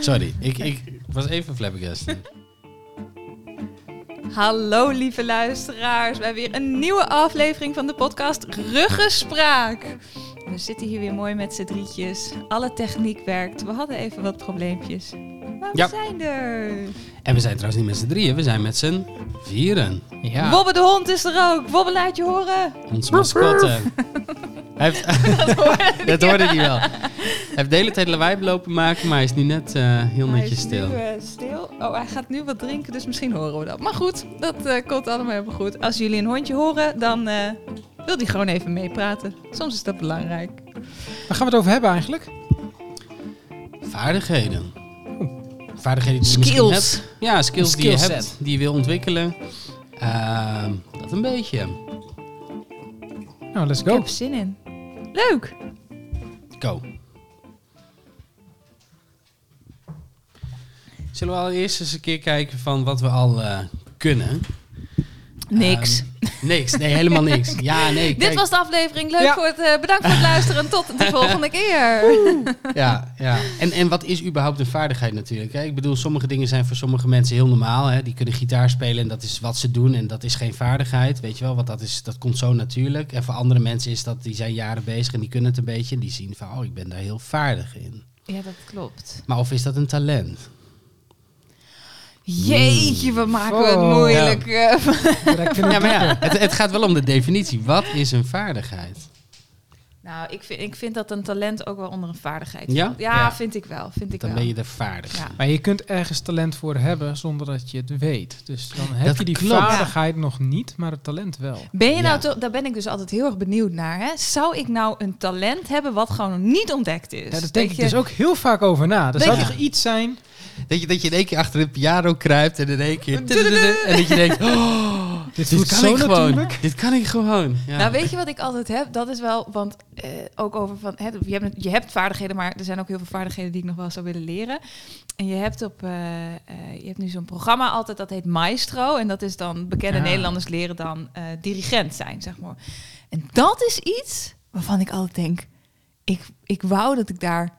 Sorry, ik, ik was even flabbergasted. Hallo lieve luisteraars, we hebben weer een nieuwe aflevering van de podcast Ruggespraak. We zitten hier weer mooi met z'n drietjes. Alle techniek werkt. We hadden even wat probleempjes. Maar we Ja. zijn er. En we zijn trouwens niet met z'n drieën, we zijn met z'n vieren. Ja. Wobbe de hond is er ook. Wobbe laat je horen. Mascotte. Hij heeft, dat hoorde hij wel. Hij heeft de hele tijd lawaai lopen maken, maar hij is nu net eh, heel Hij netjes is stil. Nu, eh, stil. Oh, hij gaat nu wat drinken, dus misschien horen we dat. Maar goed, dat eh, komt allemaal helemaal goed. Als jullie een hondje horen, dan eh, wil die gewoon even meepraten. Soms is dat belangrijk. Waar gaan we het over hebben eigenlijk? Vaardigheden. Vaardigheden die je misschien Skills. hebt. Ja, skills die je hebt, die je wil ontwikkelen. Ehm, dat een beetje. Nou, let's Ik go. heb er zin in. Leuk. Go. Zullen we al eerst eens een keer kijken van wat we al eh, kunnen? Niks. Ehm, niks, nee, helemaal niks. Ja, nee, Dit kijk. was de aflevering. Leuk Ja. voor het, eh, bedankt voor het luisteren. Tot de volgende keer. Ja, ja. En, en wat is überhaupt een vaardigheid natuurlijk? Hè? Ik bedoel, sommige dingen zijn voor sommige mensen heel normaal. Hè? Die kunnen gitaar spelen en dat is wat ze doen en dat is geen vaardigheid. Weet je wel, want dat, is, dat komt zo natuurlijk. En voor andere mensen is dat, die zijn jaren bezig en die kunnen het een beetje. En die zien van, oh, ik ben daar heel vaardig in. Ja, dat klopt. Maar of is dat een talent? Jeetje, we maken het Oh. moeilijk. eh. Ja, maar ja, het, het gaat wel om de definitie. Wat is een vaardigheid? Nou, ik vind, ik vind dat een talent ook wel onder een vaardigheid Ja? valt. Ja, Ja. vind ik wel. Vind ik Dan wel. ben je er vaardig. Maar je kunt ergens talent voor hebben zonder dat je het weet. Dus dan heb Dat je die klopt. vaardigheid nog niet, maar het talent wel. Ben je nou toch, daar ben ik dus altijd heel erg benieuwd naar. Hè? Zou ik nou een talent hebben wat gewoon niet ontdekt is? Ja, daar Dat denk ik je- dus ook heel vaak over na. Er zou toch iets zijn... Dat je, dat je in één keer achter een piano kruipt en in één keer... En dat je denkt, oh, Dit, dit kan zo ik gewoon. natuurlijk. Dit kan ik gewoon. Ja. Nou, weet je wat ik altijd heb? Dat is wel, want eh, ook over van, hè, je, hebt, je hebt vaardigheden, maar er zijn ook heel veel vaardigheden die ik nog wel zou willen leren. En je hebt op, eh, eh, je hebt nu zo'n programma altijd dat heet Maestro, en dat is dan bekende Ja. Nederlanders leren dan eh, dirigent zijn, zeg maar. En dat is iets waarvan ik altijd denk, ik, ik wou dat ik daar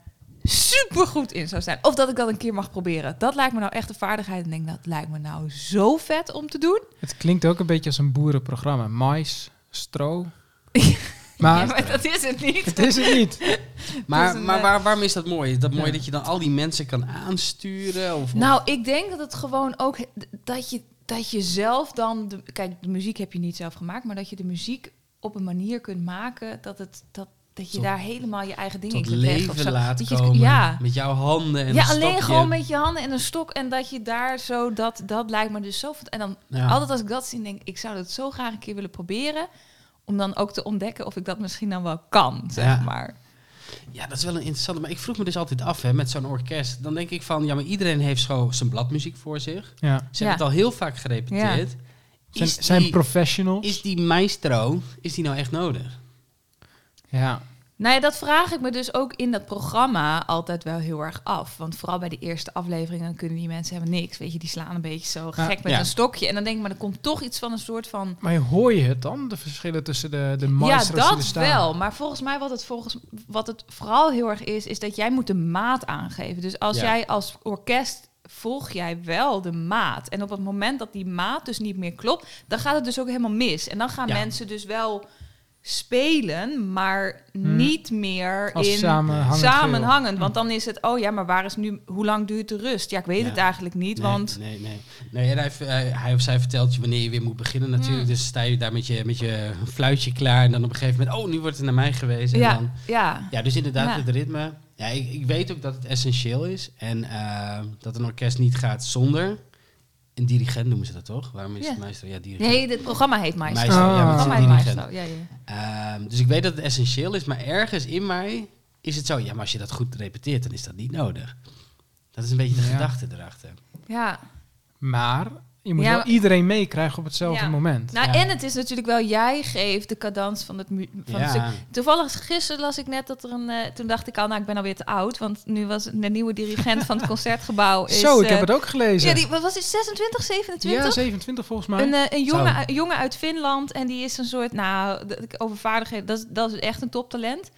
super goed in zou zijn, of dat ik dat een keer mag proberen. Dat lijkt me nou echt een vaardigheid. En ik denk dat lijkt me nou zo vet om te doen. Het klinkt ook een beetje als een boerenprogramma. Mais, stro. Ja, Maar dat is het niet. het is het niet. Maar, een, maar eh, waar, waarom is dat mooi? Is dat mooi Ja. dat je dan al die mensen kan aansturen? Of, of- Nou, ik denk dat het gewoon ook dat je, dat je zelf dan. De, kijk, de muziek heb je niet zelf gemaakt, maar dat je de muziek op een manier kunt maken dat het dat. Dat je Tot- daar helemaal je eigen dingen tot in kunt leggen of leven zo. laat Dat je komen. ja, Met jouw handen en ja een alleen stokje. gewoon met je handen en een stok. En dat je daar zo, dat, dat lijkt me dus zo... vet. En dan Ja. altijd als ik dat zie, denk ik, ik zou dat zo graag een keer willen proberen. Om dan ook te ontdekken of ik dat misschien dan wel kan, zeg Ja. maar. Ja, dat is wel een interessante. Maar ik vroeg me dus altijd af hè, met zo'n orkest. Dan denk ik van, ja, maar iedereen heeft zo zijn bladmuziek voor zich. Ja. Ze Ja. hebben het al heel vaak gerepeteerd. Zijn, Is, zijn die, professionals. is die maestro, is die nou echt nodig? Ja. Nou ja, dat vraag ik me dus ook in dat programma altijd wel heel erg af. Want vooral bij de eerste afleveringen kunnen die mensen hebben niks. Weet je, die slaan een beetje zo Ja. gek met Ja. een stokje. En dan denk ik, maar er komt toch iets van een soort van... Maar hoor je het dan? De verschillen tussen de, de Ja, maestros er dat staan? wel. Maar volgens mij wat het, volgens, wat het vooral heel erg is, is dat jij moet de maat aangeven. Dus als Ja. jij als orkest volg jij wel de maat. En op het moment dat die maat dus niet meer klopt, dan gaat het dus ook helemaal mis. En dan gaan Ja. mensen dus wel spelen, maar Hmm. niet meer Als in samenhangend. Want dan is het, oh ja, maar waar is nu, hoe lang duurt de rust? Ja, ik weet Ja. het eigenlijk niet, Nee, want... Nee, nee. nee en hij, hij, hij of zij vertelt je wanneer je weer moet beginnen natuurlijk. Mm. Dus sta je daar met je, met je fluitje klaar. En dan op een gegeven moment, oh, nu wordt het naar mij gewezen. En Ja, dan, ja. ja, dus inderdaad, Ja. het ritme. Ja, ik, ik weet ook dat het essentieel is. En eh, dat een orkest niet gaat zonder een dirigent, noemen ze dat toch? Waarom is Ja. het meester? Ja, dirigent. Nee, dit programma heet Maestro. Maestro, ja, Het maar het programma is heet Maestro, ja, ja. Ehm, dus ik weet dat het essentieel is, maar ergens in mij is het zo. Ja, maar als je dat goed repeteert, dan is dat niet nodig. Dat is een beetje de Ja. gedachte erachter. Ja, Maar je moet Ja, wel iedereen meekrijgen op hetzelfde Ja. moment. Nou, Ja. en het is natuurlijk wel, jij geeft de cadans van het, mu- van het stuk. Toevallig gisteren las ik net dat er een... eh, toen dacht ik al, nou, ik ben alweer te oud. Want nu was de nieuwe dirigent van het Concertgebouw... Is, Zo, ik eh, heb het ook gelezen. Ja, die, wat was het, 26, 27? Ja, 27 volgens mij. Een, eh, een, jongen, jongen uit Finland en die is een soort, nou, de- over vaardigheden, dat, is- dat is echt een toptalent.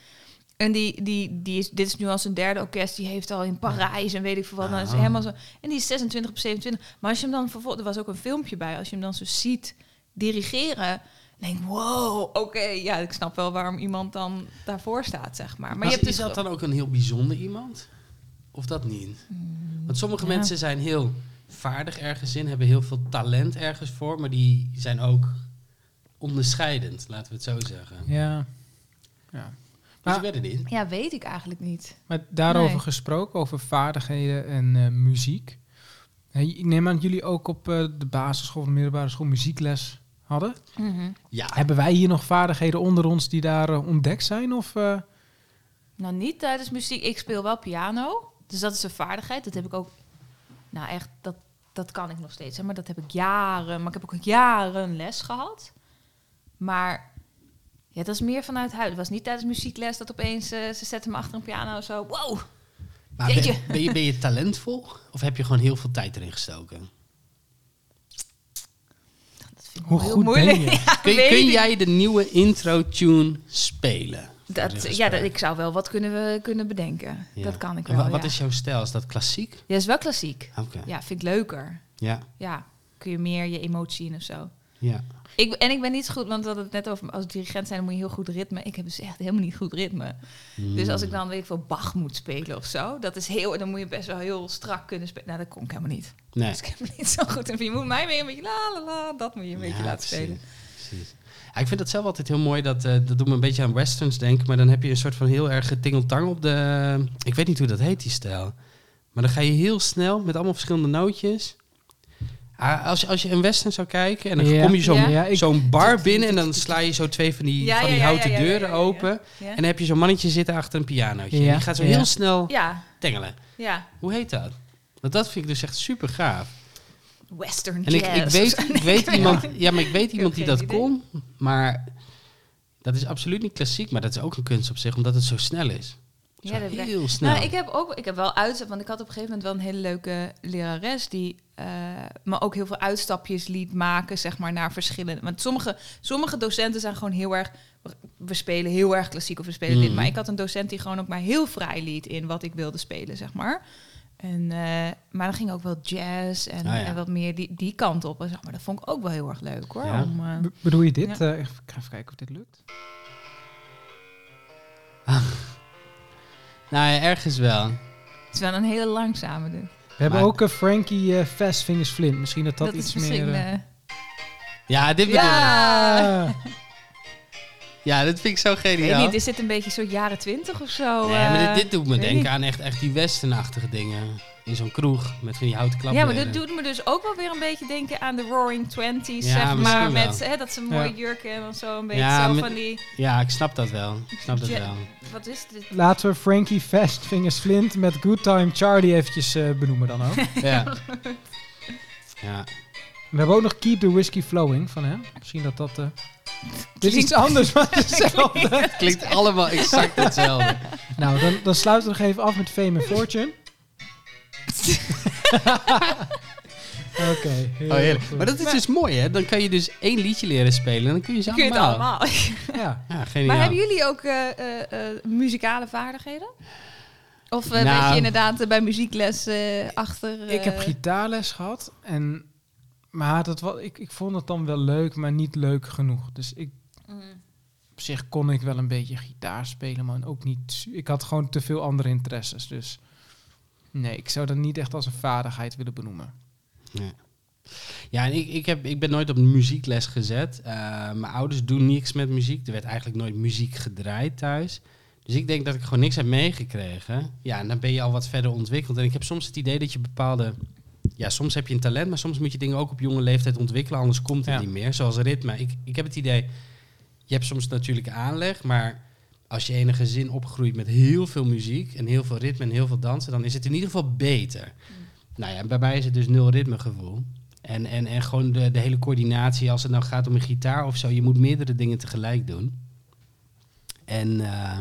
En die, die, die is, dit is nu al zijn derde orkest. Die heeft al in Parijs en weet ik veel wat. Dan is Ah. helemaal zo. En die is 26 op 27. Maar als je hem dan vervolgens, er was ook een filmpje bij. Als je hem dan zo ziet dirigeren, dan denk ik, wow, oké, ja, ik snap wel waarom iemand dan daarvoor staat, zeg maar. Maar is, je hebt is dus dat dan ook een heel bijzonder iemand? Of dat niet? Want sommige ja. mensen zijn heel vaardig ergens in, hebben heel veel talent ergens voor, maar die zijn ook onderscheidend, laten we het zo zeggen. Ja. ja. Dus Maar- ik weet het niet. Ja, weet ik eigenlijk niet. Maar daarover Nee. gesproken, over vaardigheden en eh, muziek. Hey, ik neem aan dat jullie ook op eh, de basisschool of middelbare school muziekles hadden. Ja, Hebben wij hier nog vaardigheden onder ons die daar eh, ontdekt zijn? Of, eh, Nou, niet tijdens muziek. Ik speel wel piano. Dus dat is een vaardigheid. Dat heb ik ook... Nou, echt, dat, dat kan ik nog steeds. Hè. Maar dat heb ik jaren... Maar ik heb ook jaren les gehad. Maar... Ja, dat is meer vanuit huis. Het was niet tijdens muziekles dat opeens... eh, ze zetten me achter een piano en zo. Wow! maar ben, ben je, ben je talentvol of heb je gewoon heel veel tijd erin gestoken? Dat vind ik Hoe goed ben moeilijk. je? Ja, Kun, jij de nieuwe intro-tune spelen? Dat, ja, dat, ik zou wel wat kunnen, we, kunnen bedenken. Ja. Dat kan ik wel, wa- Wat ja. is jouw stijl? Is dat klassiek? Ja, is wel klassiek. Oké. Ja, vind ik leuker. Ja. Ja, kun je meer je emotie in of zo. Ja. Ik, en ik ben niet zo goed, want we hadden het net over als dirigent zijn, dan moet je heel goed ritme. Ik heb dus echt helemaal niet goed ritme. Dus als ik dan weet ik veel Bach moet spelen of zo, dat is heel, dan moet je best wel heel strak kunnen spelen. Nou, dat kon ik helemaal niet. Nee. Dus ik heb niet zo goed. En je moet mij weer een beetje la la la, dat moet je een beetje laten spelen. precies. Ja, ik vind dat zelf altijd heel mooi. Dat, eh, dat doet me een beetje aan westerns denken. Maar dan heb je een soort van heel erg getingeltang op de... Ik weet niet hoe dat heet, die stijl. Maar dan ga je heel snel met allemaal verschillende nootjes. Ah, als, je, als je een western zou kijken en dan Ja. kom je zo'n Ja. Zo'n bar binnen... en dan sla je zo twee van die, Ja, van die ja, houten ja, ja, ja, deuren ja, ja. open. Ja, En dan heb je zo'n mannetje zitten achter een pianootje. En die gaat zo Ja. heel snel ja, tengelen. ja. Hoe heet dat? Want dat vind ik dus echt super gaaf. Western En ik, jazz. ik weet, ik weet iemand, ja, maar ik weet iemand die dat kon, maar dat is absoluut niet klassiek, maar dat is ook een kunst op zich, omdat het zo snel is. Zo Ja, dat heel snel. Nou, ik heb ook, ik heb wel uit, want ik had op een gegeven moment wel een hele leuke lerares die eh, me ook heel veel uitstapjes liet maken, zeg maar, naar verschillende. Want sommige, sommige docenten zijn gewoon heel erg, we spelen heel erg klassiek of we spelen dit, Mhm. maar ik had een docent die gewoon ook maar heel vrij liet in wat ik wilde spelen, zeg maar. En, eh, maar dan ging ook wel jazz en, Ah, ja. en wat meer die, die kant op. En zeg maar, dat vond ik ook wel heel erg leuk hoor. Ja. Om, eh, be- bedoel je dit? Ja. Eh, ik ga even kijken of dit lukt. Nou ja, ergens wel. het is wel een hele langzame. Dus. We hebben Maar- ook eh, Frankie eh Fast Fingers Flint. Misschien dat dat, Dat, iets meer... eh, Ja, dit bedoel ik. Ja. Ah. Ja, dat vind ik zo ik weet geniaal. niet, is dit een beetje soort jaren twintig of zo? nee, maar dit, dit doet me weet denken niet. aan echt, echt die westernachtige dingen. In zo'n kroeg met van die houten Ja, maar dit doet me dus ook wel weer een beetje denken aan de Roaring Twenties, Ja, zeg maar. wel. Met hè, dat ze mooie Ja. jurken en zo een beetje Ja, zo met- van die... Ja, ik snap dat wel. Ik snap dat wel. Wat is dit? Laten we Frankie Fast Fingers Flint met Good Time Charlie eventjes eh, benoemen dan ook. Ja. ja. We hebben ook nog Keep the Whiskey Flowing van hem. Misschien dat dat... eh dit is iets anders, maar hetzelfde. Het klinkt allemaal exact hetzelfde. nou, dan, dan sluiten we nog even af met Fame and Fortune. Oké. heel Oh, heerlijk. goed. Maar dat is dus mooi, hè? Dan kan je dus één liedje leren spelen en dan kun je ze Kun je het allemaal. Ja. Ja, geniaal. Maar hebben jullie ook eh, eh, eh, muzikale vaardigheden? Of eh, weet Nou. je inderdaad bij muziekles achter... eh, Ik heb gitaarles gehad. En, maar dat, wa- ik, ik vond het dan wel leuk, maar niet leuk genoeg. Dus ik, mm. op zich kon ik wel een beetje gitaar spelen, maar ook niet... Ik had gewoon te veel andere interesses. Dus nee, ik zou dat niet echt als een vaardigheid willen benoemen. Ja, ja en ik, ik, heb, ik ben nooit op muziekles gezet. Eh, mijn ouders doen niks met muziek. Er werd eigenlijk nooit muziek gedraaid thuis. Dus ik denk dat ik gewoon niks heb meegekregen. Ja, en dan ben je al wat verder ontwikkeld. En ik heb soms het idee dat je bepaalde... Ja, soms heb je een talent, maar soms moet je dingen ook op jonge leeftijd ontwikkelen. Anders komt het Ja. niet meer. Zoals ritme. Ik, ik heb het idee... Je hebt soms natuurlijk aanleg, maar... Als je in een gezin opgroeit met heel veel muziek en heel veel ritme en heel veel dansen, dan is het in ieder geval beter. Nou ja, bij mij is het dus nul ritmegevoel. En, en, en gewoon de, de hele coördinatie, als het nou gaat om een gitaar of zo, je moet meerdere dingen tegelijk doen. En eh,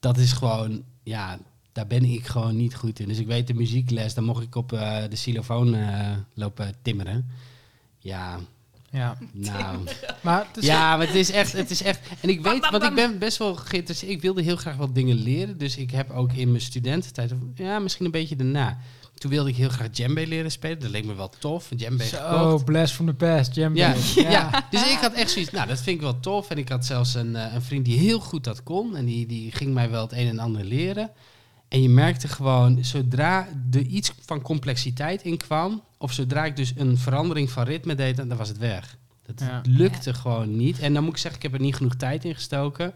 dat is gewoon, ja, daar ben ik gewoon niet goed in. Dus ik weet de muziekles, dan mocht ik op eh, de xylofoon eh, lopen timmeren. Ja, Ja. Nou, Maar het is ja, maar het is echt, het is echt. En ik weet, want ik ben best wel geïnteresseerd. Ik wilde heel graag wat dingen leren. Dus ik heb ook in mijn studententijd, ja, misschien een beetje daarna. Toen wilde ik heel graag djembe leren spelen. Dat leek me wel tof. Djembe Zo, gekocht. blast from the past, Jam Ja, ja. dus ik had echt zoiets, nou dat vind ik wel tof. En ik had zelfs een, eh, een vriend die heel goed dat kon. En die, die ging mij wel het een en ander leren. En je merkte gewoon, zodra er iets van complexiteit in kwam... of zodra ik dus een verandering van ritme deed, dan was het weg. Dat Ja. lukte gewoon niet. En dan moet ik zeggen, ik heb er niet genoeg tijd in gestoken.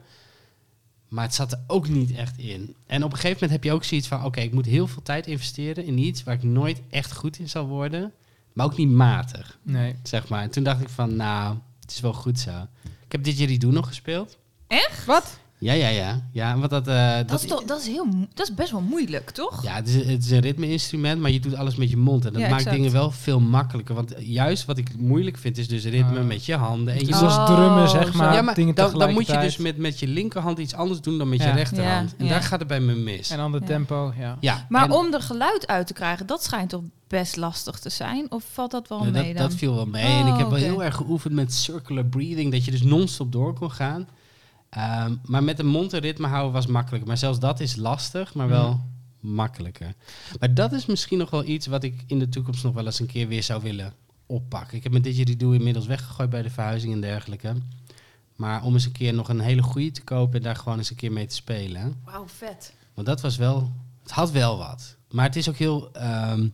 Maar het zat er ook niet echt in. En op een gegeven moment heb je ook zoiets van... oké, ik moet heel veel tijd investeren in iets... waar ik nooit echt goed in zal worden. Maar ook niet matig Nee. zeg maar. En toen dacht ik van, nou, het is wel goed zo. Ik heb Didgeridoo nog gespeeld. Echt? Wat? Ja, ja, ja. Ja, want dat... eh, Dat, is toch, dat, is heel, dat is best wel moeilijk, toch? Ja, het is, het is een ritme-instrument, maar je doet alles met je mond. En dat Ja, maakt exact. dingen wel veel makkelijker. Want juist wat ik moeilijk vind, is dus ritme Ah. met je handen. En Het je is Oh, als drummen, zeg maar. ja, maar dingen dan, dan moet je dus met, met je linkerhand iets anders doen dan met je rechterhand. Ja, en ja. daar gaat het bij me mis. En ander Ja. tempo, ja. ja, Maar en- om er geluid uit te krijgen, dat schijnt toch best lastig te zijn? Of valt dat wel Ja, mee dat, dan? dat viel wel mee. en ik Oh, heb wel oké. heel erg geoefend met circular breathing. Dat je dus non-stop door kon gaan. Ehm, maar met de mond een ritme houden was makkelijker. Maar zelfs dat is lastig, maar wel makkelijker. Maar dat is misschien nog wel iets wat ik in de toekomst nog wel eens een keer weer zou willen oppakken. Ik heb mijn didgeridoo inmiddels weggegooid bij de verhuizing en dergelijke. Maar om eens een keer nog een hele goede te kopen en daar gewoon eens een keer mee te spelen. Wauw, vet. Want dat was wel, het had wel wat. Maar het is ook heel, ehm,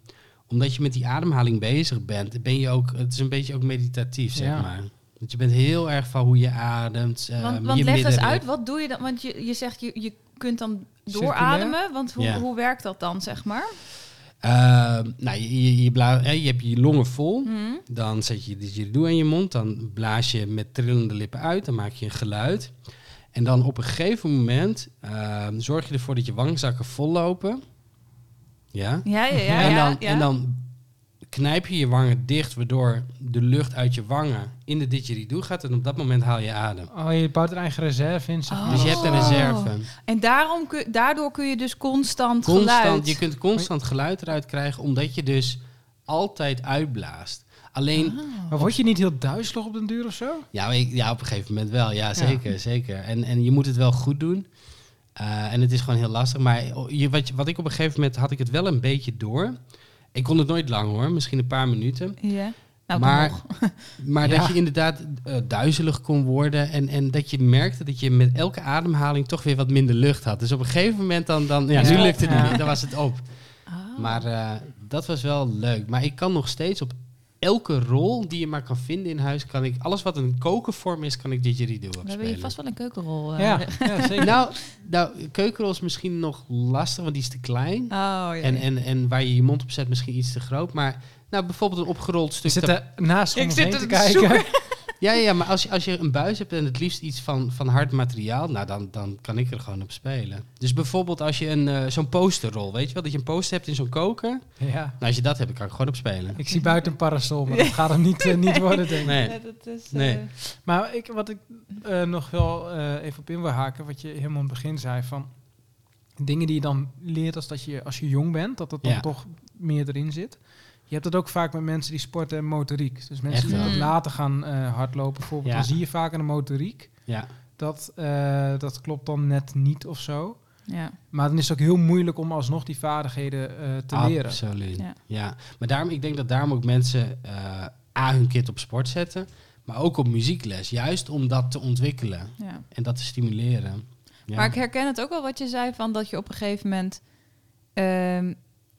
omdat je met die ademhaling bezig bent, ben je ook, het is een beetje ook meditatief, zeg Ja. maar. Want je bent heel erg van hoe je ademt. ehm, Want, want je leg eens uit, wat doe je dan? Want je, je zegt, je, je kunt dan doorademen. Want hoe, Ja. hoe werkt dat dan, zeg maar? Ehm, nou, je, je, je, bla- hè, je hebt je longen vol. Hm? Dan zet je didgeridoo in je mond. Dan blaas je met trillende lippen uit. Dan maak je een geluid. En dan op een gegeven moment ehm, zorg je ervoor dat je wangzakken vol lopen. Ja. Ja, ja, ja. en, ja, dan, ja. en dan knijp je je wangen dicht, waardoor de lucht uit je wangen in de didgeridoo gaat. En op dat moment haal je adem. Oh, je bouwt er eigen reserve in, zeg Oh. Dus je hebt een Oh. reserve. En daarom kun, daardoor kun je dus constant, Constant, geluid... je kunt constant geluid eruit krijgen, omdat je dus altijd uitblaast. Alleen, Ah. Maar word je niet heel duizelig op den duur of zo? ja, ik- ja, op een gegeven moment wel. Ja, zeker, zeker. En, en je moet het wel goed doen. Eh, en het is gewoon heel lastig. Maar je, wat, je- wat ik op een gegeven moment had ik het wel een beetje door. Ik kon het nooit lang hoor, misschien een paar minuten. Ja. Nou, Maar-. Maar Ja. dat je inderdaad eh, duizelig kon worden. En, en dat je merkte dat je met elke ademhaling toch weer wat minder lucht had. Dus op een gegeven moment dan, dan ja, Ja. nu lukt het Ja. niet meer. Dan was het op. Oh. Maar eh, dat was wel leuk. Maar ik kan nog steeds op elke rol die je maar kan vinden in huis, kan ik alles wat een kokenvorm is, kan ik didgeridoo op We hebben hier vast wel een keukenrol. eh. Ja, ja zeker. Nou, nou, keukenrol is misschien nog lastig, want die is te klein. Oh, ja. En, en, en waar je je mond op zet misschien iets te groot. Maar nou, bijvoorbeeld een opgerold stuk zit er naast om Ik zit er te kijken. Ja, ja, maar als je, als je een buis hebt en het liefst iets van, van hard materiaal, nou dan, dan kan ik er gewoon op spelen. Dus bijvoorbeeld als je een eh, zo'n posterrol, weet je wel, dat je een poster hebt in zo'n koker. Ja. Nou, als je dat hebt, kan ik gewoon op spelen. Ik zie buiten een parasol, maar dat gaat hem niet, eh, niet worden, denk ik. Nee. Ja, dat is, eh, Nee. Maar ik, wat ik eh, nog wel eh, even op in wil haken, wat je helemaal in het begin zei, van dingen die je dan leert als, dat je, als je jong bent, dat dat dan Ja. toch meer erin zit. Je hebt het ook vaak met mensen die sporten en motoriek. Dus mensen Echt die ook later gaan eh, hardlopen bijvoorbeeld, Ja. dan zie je vaak aan de motoriek. Ja. Dat, eh, dat klopt dan net niet of zo. Ja. Maar dan is het ook heel moeilijk om alsnog die vaardigheden eh, te leren. Absoluut. Ja. Ja. Maar daarom, ik denk dat daarom ook mensen eh A, hun kind op sport zetten, maar ook op muziekles. Juist om dat te ontwikkelen ja. en dat te stimuleren. Ja. Maar ik herken het ook wel wat je zei van dat je op een gegeven moment. ehm,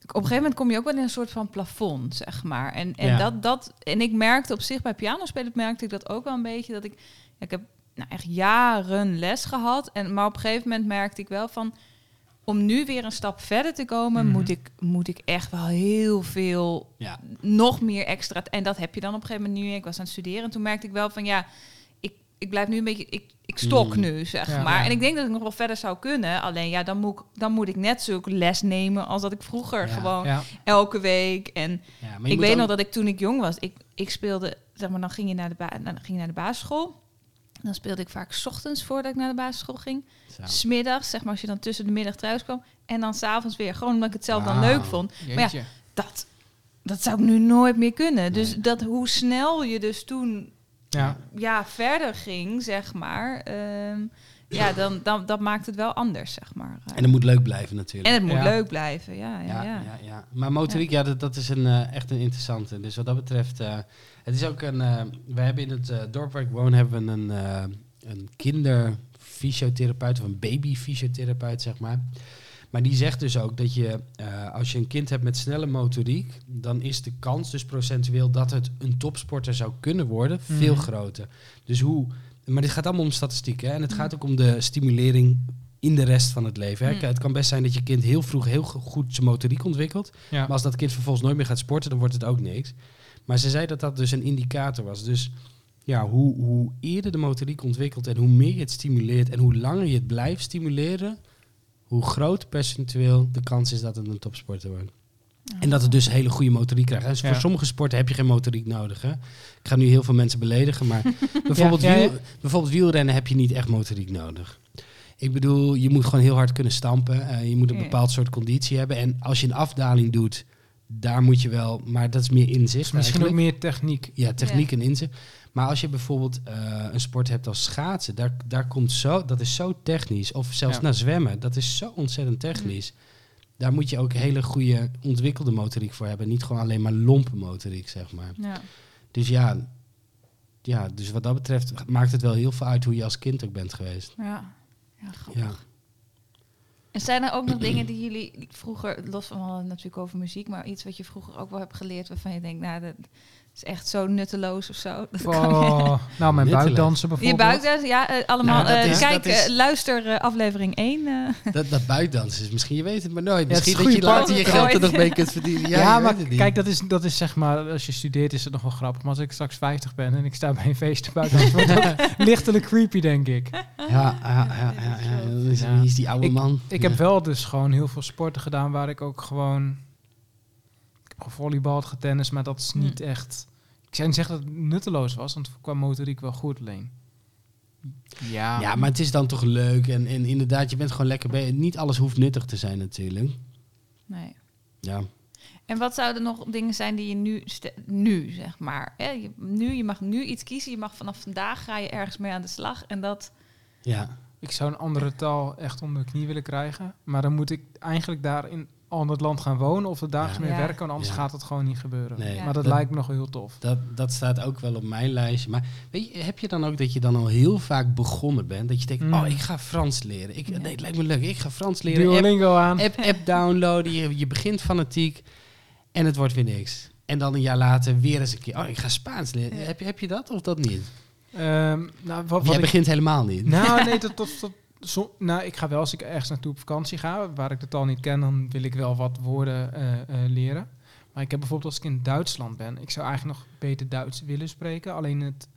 op een gegeven moment kom je ook wel in een soort van plafond, zeg maar. En, en, Ja. dat, dat, en ik merkte op zich bij pianospelen, merkte ik dat ook wel een beetje. Dat ik, ja, ik heb nou, echt jaren les gehad. En, maar op een gegeven moment merkte ik wel van... Om nu weer een stap verder te komen, Mhm. moet, ik, moet ik echt wel heel veel ja. nog meer extra. En dat heb je dan op een gegeven moment nu. Ik was aan het studeren en toen merkte ik wel van ja, ik, blijf nu een beetje, ik, ik stok Mm. nu, zeg Ja. maar. Ja. En ik denk dat ik nog wel verder zou kunnen. Alleen ja, dan moet ik, dan moet ik net zulke les nemen als dat ik vroeger Ja. gewoon Ja. elke week. En ik weet ook- nog dat ik toen ik jong was, ik, ik speelde, zeg maar, dan ging je naar de, ba dan ging je naar de basisschool. Dan speelde ik vaak 's ochtends voordat ik naar de basisschool ging. Zo. Smiddags, zeg maar, als je dan tussen de middag thuis kwam. En dan s'avonds weer. Gewoon omdat ik het zelf dan leuk vond. Maar ja, dat, dat zou ik nu nooit meer kunnen. Dus Nee. dat hoe snel je dus toen Ja. ja, verder ging, zeg maar, ehm, ja, dan, dan dat maakt het wel anders, zeg maar. En het moet leuk blijven natuurlijk. En het moet Ja. leuk blijven, ja, ja, Ja, ja. ja. Ja, Maar motoriek, ja, dat, dat is een, eh, echt een interessante. Dus wat dat betreft, eh, het is ook een. eh we hebben in het dorp waar ik woon, hebben we een, eh een kinderfysiotherapeut of een babyfysiotherapeut, zeg maar. Maar die zegt dus ook dat je, eh, als je een kind hebt met snelle motoriek, dan is de kans dus procentueel dat het een topsporter zou kunnen worden veel Mhm. groter. Dus hoe, maar dit gaat allemaal om statistieken hè? en het gaat ook om de stimulering in de rest van het leven. Hè? Mhm. Het kan best zijn dat je kind heel vroeg heel go- goed zijn motoriek ontwikkelt, Ja. maar als dat kind vervolgens nooit meer gaat sporten, dan wordt het ook niks. Maar ze zei dat dat dus een indicator was. Dus ja, hoe, hoe eerder de motoriek ontwikkelt en hoe meer je het stimuleert en hoe langer je het blijft stimuleren, hoe groter percentueel de kans is dat het een topsporter wordt. En dat het dus hele goede motoriek krijgt. En Ja. voor sommige sporten heb je geen motoriek nodig. Hè? Ik ga nu heel veel mensen beledigen, maar bijvoorbeeld, Ja, ja, ja. Wiel, bijvoorbeeld wielrennen heb je niet echt motoriek nodig. Ik bedoel, je moet gewoon heel hard kunnen stampen. eh, je moet een bepaald soort conditie hebben. En als je een afdaling doet, daar moet je wel... Maar dat is meer inzicht Dus misschien ook meer techniek. Ja, techniek en inzicht. Maar als je bijvoorbeeld eh, een sport hebt als schaatsen, daar, daar komt zo, dat is zo technisch. Of zelfs Ja. naar zwemmen, dat is zo ontzettend technisch. Daar moet je ook hele goede ontwikkelde motoriek voor hebben. Niet gewoon alleen maar lompe motoriek, zeg maar. Ja. Dus ja, ja, dus wat dat betreft maakt het wel heel veel uit hoe je als kind ook bent geweest. Ja. Ja, grappig. Ja. En zijn er ook nog dingen die jullie vroeger, los van natuurlijk over muziek, maar iets wat je vroeger ook wel hebt geleerd waarvan je denkt, nou, dat is echt zo nutteloos of zo. Dat kan je- Oh, nou, mijn buikdansen Je bijvoorbeeld. buikdans, ja, eh, allemaal. Nou, dat eh, is- kijk, is- eh, luister aflevering 1. eh. Dat, dat buikdansen is misschien, je weet het maar nooit. Misschien dat je later je geld er nog mee kunt verdienen. Ja, Ja, je maar weet het niet. kijk, dat is, dat is zeg maar, als je studeert is het nog wel grappig. Maar als ik straks 50 ben en ik sta bij een feest buiten, dan wordt het lichtelijk creepy, denk ik. Ja, ja, ja, ja, ja. Is, Ja. Wie is die oude man? Ik Ja. heb wel dus gewoon heel veel sporten gedaan waar ik ook gewoon... Gevolleybald, getennis, maar dat is niet echt... Ik zou niet zeggen dat het nutteloos was, want qua motoriek wel goed alleen. Ja, Ja, maar het is dan toch leuk. En, en inderdaad, je bent gewoon lekker bij. Niet alles hoeft nuttig te zijn natuurlijk. Nee. Ja. En wat zouden nog dingen zijn die je nu, nu zeg maar, hè? Je, nu, je mag nu iets kiezen, je mag vanaf vandaag ga je ergens mee aan de slag en dat, Ja. ik zou een andere taal echt onder de knie willen krijgen. Maar dan moet ik eigenlijk daar in al in het land gaan wonen of er dagelijks Ja. mee Ja. werken, want anders Ja. gaat het gewoon niet gebeuren. Nee. Ja. Maar dat, Dat- lijkt me nog heel tof. Dat, dat staat ook wel op mijn lijstje. Maar weet je, heb je dan ook dat je dan al heel vaak begonnen bent? Dat je denkt, Mm. oh, ik ga Frans leren. Ik, Ja. Nee, het lijkt me leuk. Ik ga Frans leren. App, Duolingo aan. app, app downloaden. Je, je begint fanatiek. En het wordt weer niks. En dan een jaar later weer eens een keer. Oh, ik ga Spaans leren. Ja. Heb, je, heb je dat of dat niet? Ehm, nou, wat, Of wat jij ik, begint helemaal niet. nou, nee, dat, dat, dat, zo, nou, ik ga wel als ik ergens naartoe op vakantie ga, waar ik de taal niet ken, dan wil ik wel wat woorden eh, eh, leren. Maar ik heb bijvoorbeeld als ik in Duitsland ben, ik zou eigenlijk nog beter Duits willen spreken. Alleen het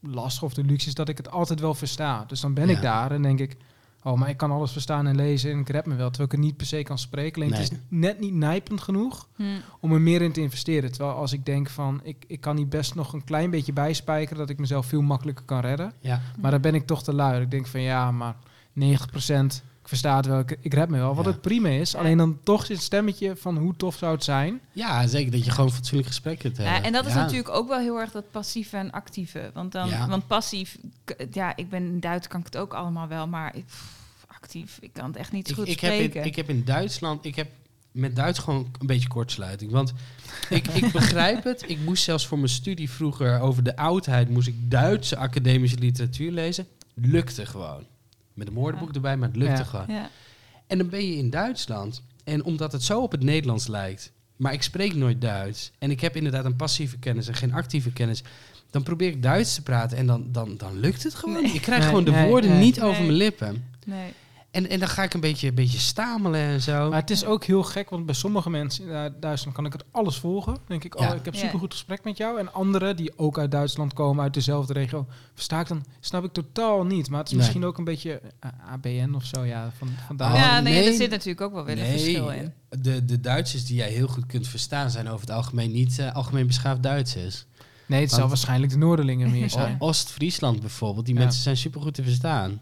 lastige of de luxe is dat ik het altijd wel versta. Dus dan ben Ja. ik daar en denk ik, oh, maar ik kan alles verstaan en lezen en ik red me wel. Terwijl ik het niet per se kan spreken. Alleen het is net niet nijpend genoeg hm, om er meer in te investeren. Terwijl als ik denk van, ik, ik kan hier best nog een klein beetje bijspijkeren, dat ik mezelf veel makkelijker kan redden. Ja. Maar dan ben ik toch te lui. Ik denk van ja, maar 90%, ik versta het wel, ik, ik red me wel. Wat Ja. het prima is. Alleen dan toch zit het stemmetje van hoe tof zou het zijn. ja, zeker. Dat je gewoon fatsoenlijk gesprek kunt hebben. Ja, en dat is Ja. natuurlijk ook wel heel erg dat passieve en actieve. Want, dan, Ja. want passief, ja, ik ben in Duits, kan ik het ook allemaal wel, maar ik, pff, actief, ik kan het echt niet zo Ik, goed ik, heb spreken. in, ik heb in Duitsland, ik heb met Duits gewoon een beetje kortsluiting. Want ik, ik begrijp het. Ik moest zelfs voor mijn studie vroeger over de oudheid, moest ik Duitse academische literatuur lezen. Lukte gewoon. Met een woordenboek Ja. erbij, maar het lukte Ja. gewoon. ja. En dan ben je in Duitsland. En omdat het zo op het Nederlands lijkt, maar ik spreek nooit Duits. En ik heb inderdaad een passieve kennis en geen actieve kennis. Dan probeer ik Duits te praten en dan, dan, dan lukt het gewoon. Nee. Ik krijg Nee, gewoon de nee, woorden nee. niet over mijn lippen. Nee. En, en dan ga ik een beetje, een beetje stamelen en zo. Maar het is ook heel gek, want bij sommige mensen in eh, Duitsland kan ik het alles volgen. Dan denk ik, oh, Ja. ik heb Ja. super goed gesprek met jou. En anderen die ook uit Duitsland komen, uit dezelfde regio, versta ik dan, snap ik totaal niet. Maar het is Nee. misschien ook een beetje eh, ABN of zo, ja, van, vandaar. Oh, ja, nee, nee. er zit natuurlijk ook wel weer een verschil in. De, de Duitsers die jij heel goed kunt verstaan zijn over het algemeen niet eh, algemeen beschaafd Duitsers. Nee, het zal waarschijnlijk de Noorderlingen meer zijn. Oost-Friesland bijvoorbeeld, die Ja. mensen zijn supergoed te verstaan.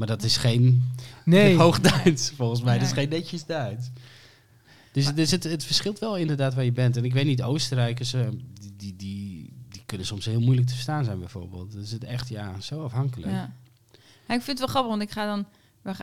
Maar dat is geen Nee, hoog Duits volgens mij. Dat is geen netjes Duits. Dus, dus het, het verschilt wel inderdaad waar je bent. En ik weet niet, Oostenrijkers, eh, die, die, die, die kunnen soms heel moeilijk te verstaan zijn bijvoorbeeld. Dus het echt, ja, zo afhankelijk. Ja. Ja, ik vind het wel grappig, want ik ga dan...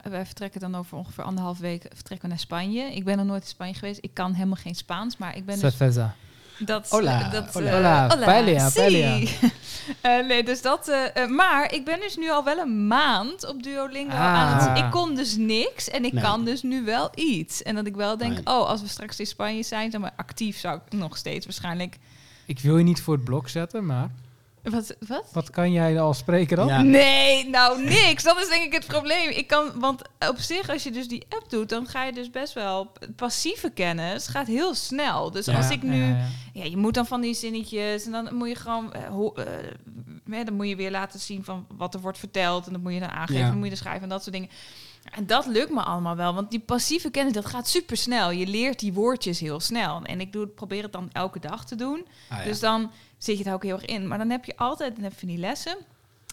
Wij, vertrekken dan over ongeveer anderhalf week vertrekken we naar Spanje. Ik ben nog nooit in Spanje geweest. Ik kan helemaal geen Spaans, maar ik ben dus Cerveza. Dat, Hola, dat, hola. eh, Hola, paella, si. paella. Eh, nee, dus dat... eh, eh, maar ik ben dus nu al wel een maand op Duolingo Ah. aan het... Ik kon dus niks en ik Nee. kan dus nu wel iets. En dat ik wel denk, Nee. oh, als we straks in Spanje zijn... Zeg maar, actief zou ik nog steeds waarschijnlijk... Ik wil je niet voor het blok zetten, maar Wat? wat? wat kan jij al spreken dan? Ja. Nee, nou niks. Dat is denk ik het probleem. Ik kan, want op zich, als je dus die app doet, dan ga je dus best wel passieve kennis gaat heel snel. Dus Ja. als ik nu, Ja, ja, ja. je moet dan van die zinnetjes en dan moet je gewoon, hè, dan moet je weer laten zien van wat er wordt verteld en dan moet je dan aangeven, Ja. dan moet je dan schrijven en dat soort dingen. En dat lukt me allemaal wel, want die passieve kennis, dat gaat super snel. Je leert die woordjes heel snel. En ik doe, probeer het dan elke dag te doen. Ah, ja. Dus dan zit je er ook heel erg in. Maar dan heb je altijd dan heb je van die lessen.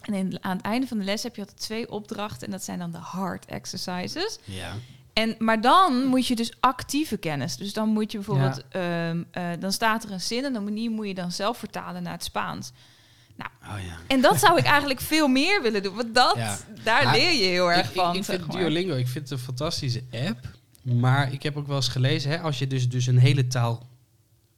En in, aan het einde van de les heb je altijd twee opdrachten. En dat zijn dan de hard exercises. ja. En, maar dan moet je dus actieve kennis. Dus dan moet je bijvoorbeeld... ehm, eh, dan staat er een zin en dan die moet je dan zelf vertalen naar het Spaans. Oh, ja. En dat zou ik eigenlijk veel meer willen doen. Want dat, Ja. daar leer je heel erg ik, ik- van. Ik, zeg vind maar. Duolingo, ik vind het een fantastische app. Maar ik heb ook wel eens gelezen, hè, als je dus, dus een hele taal,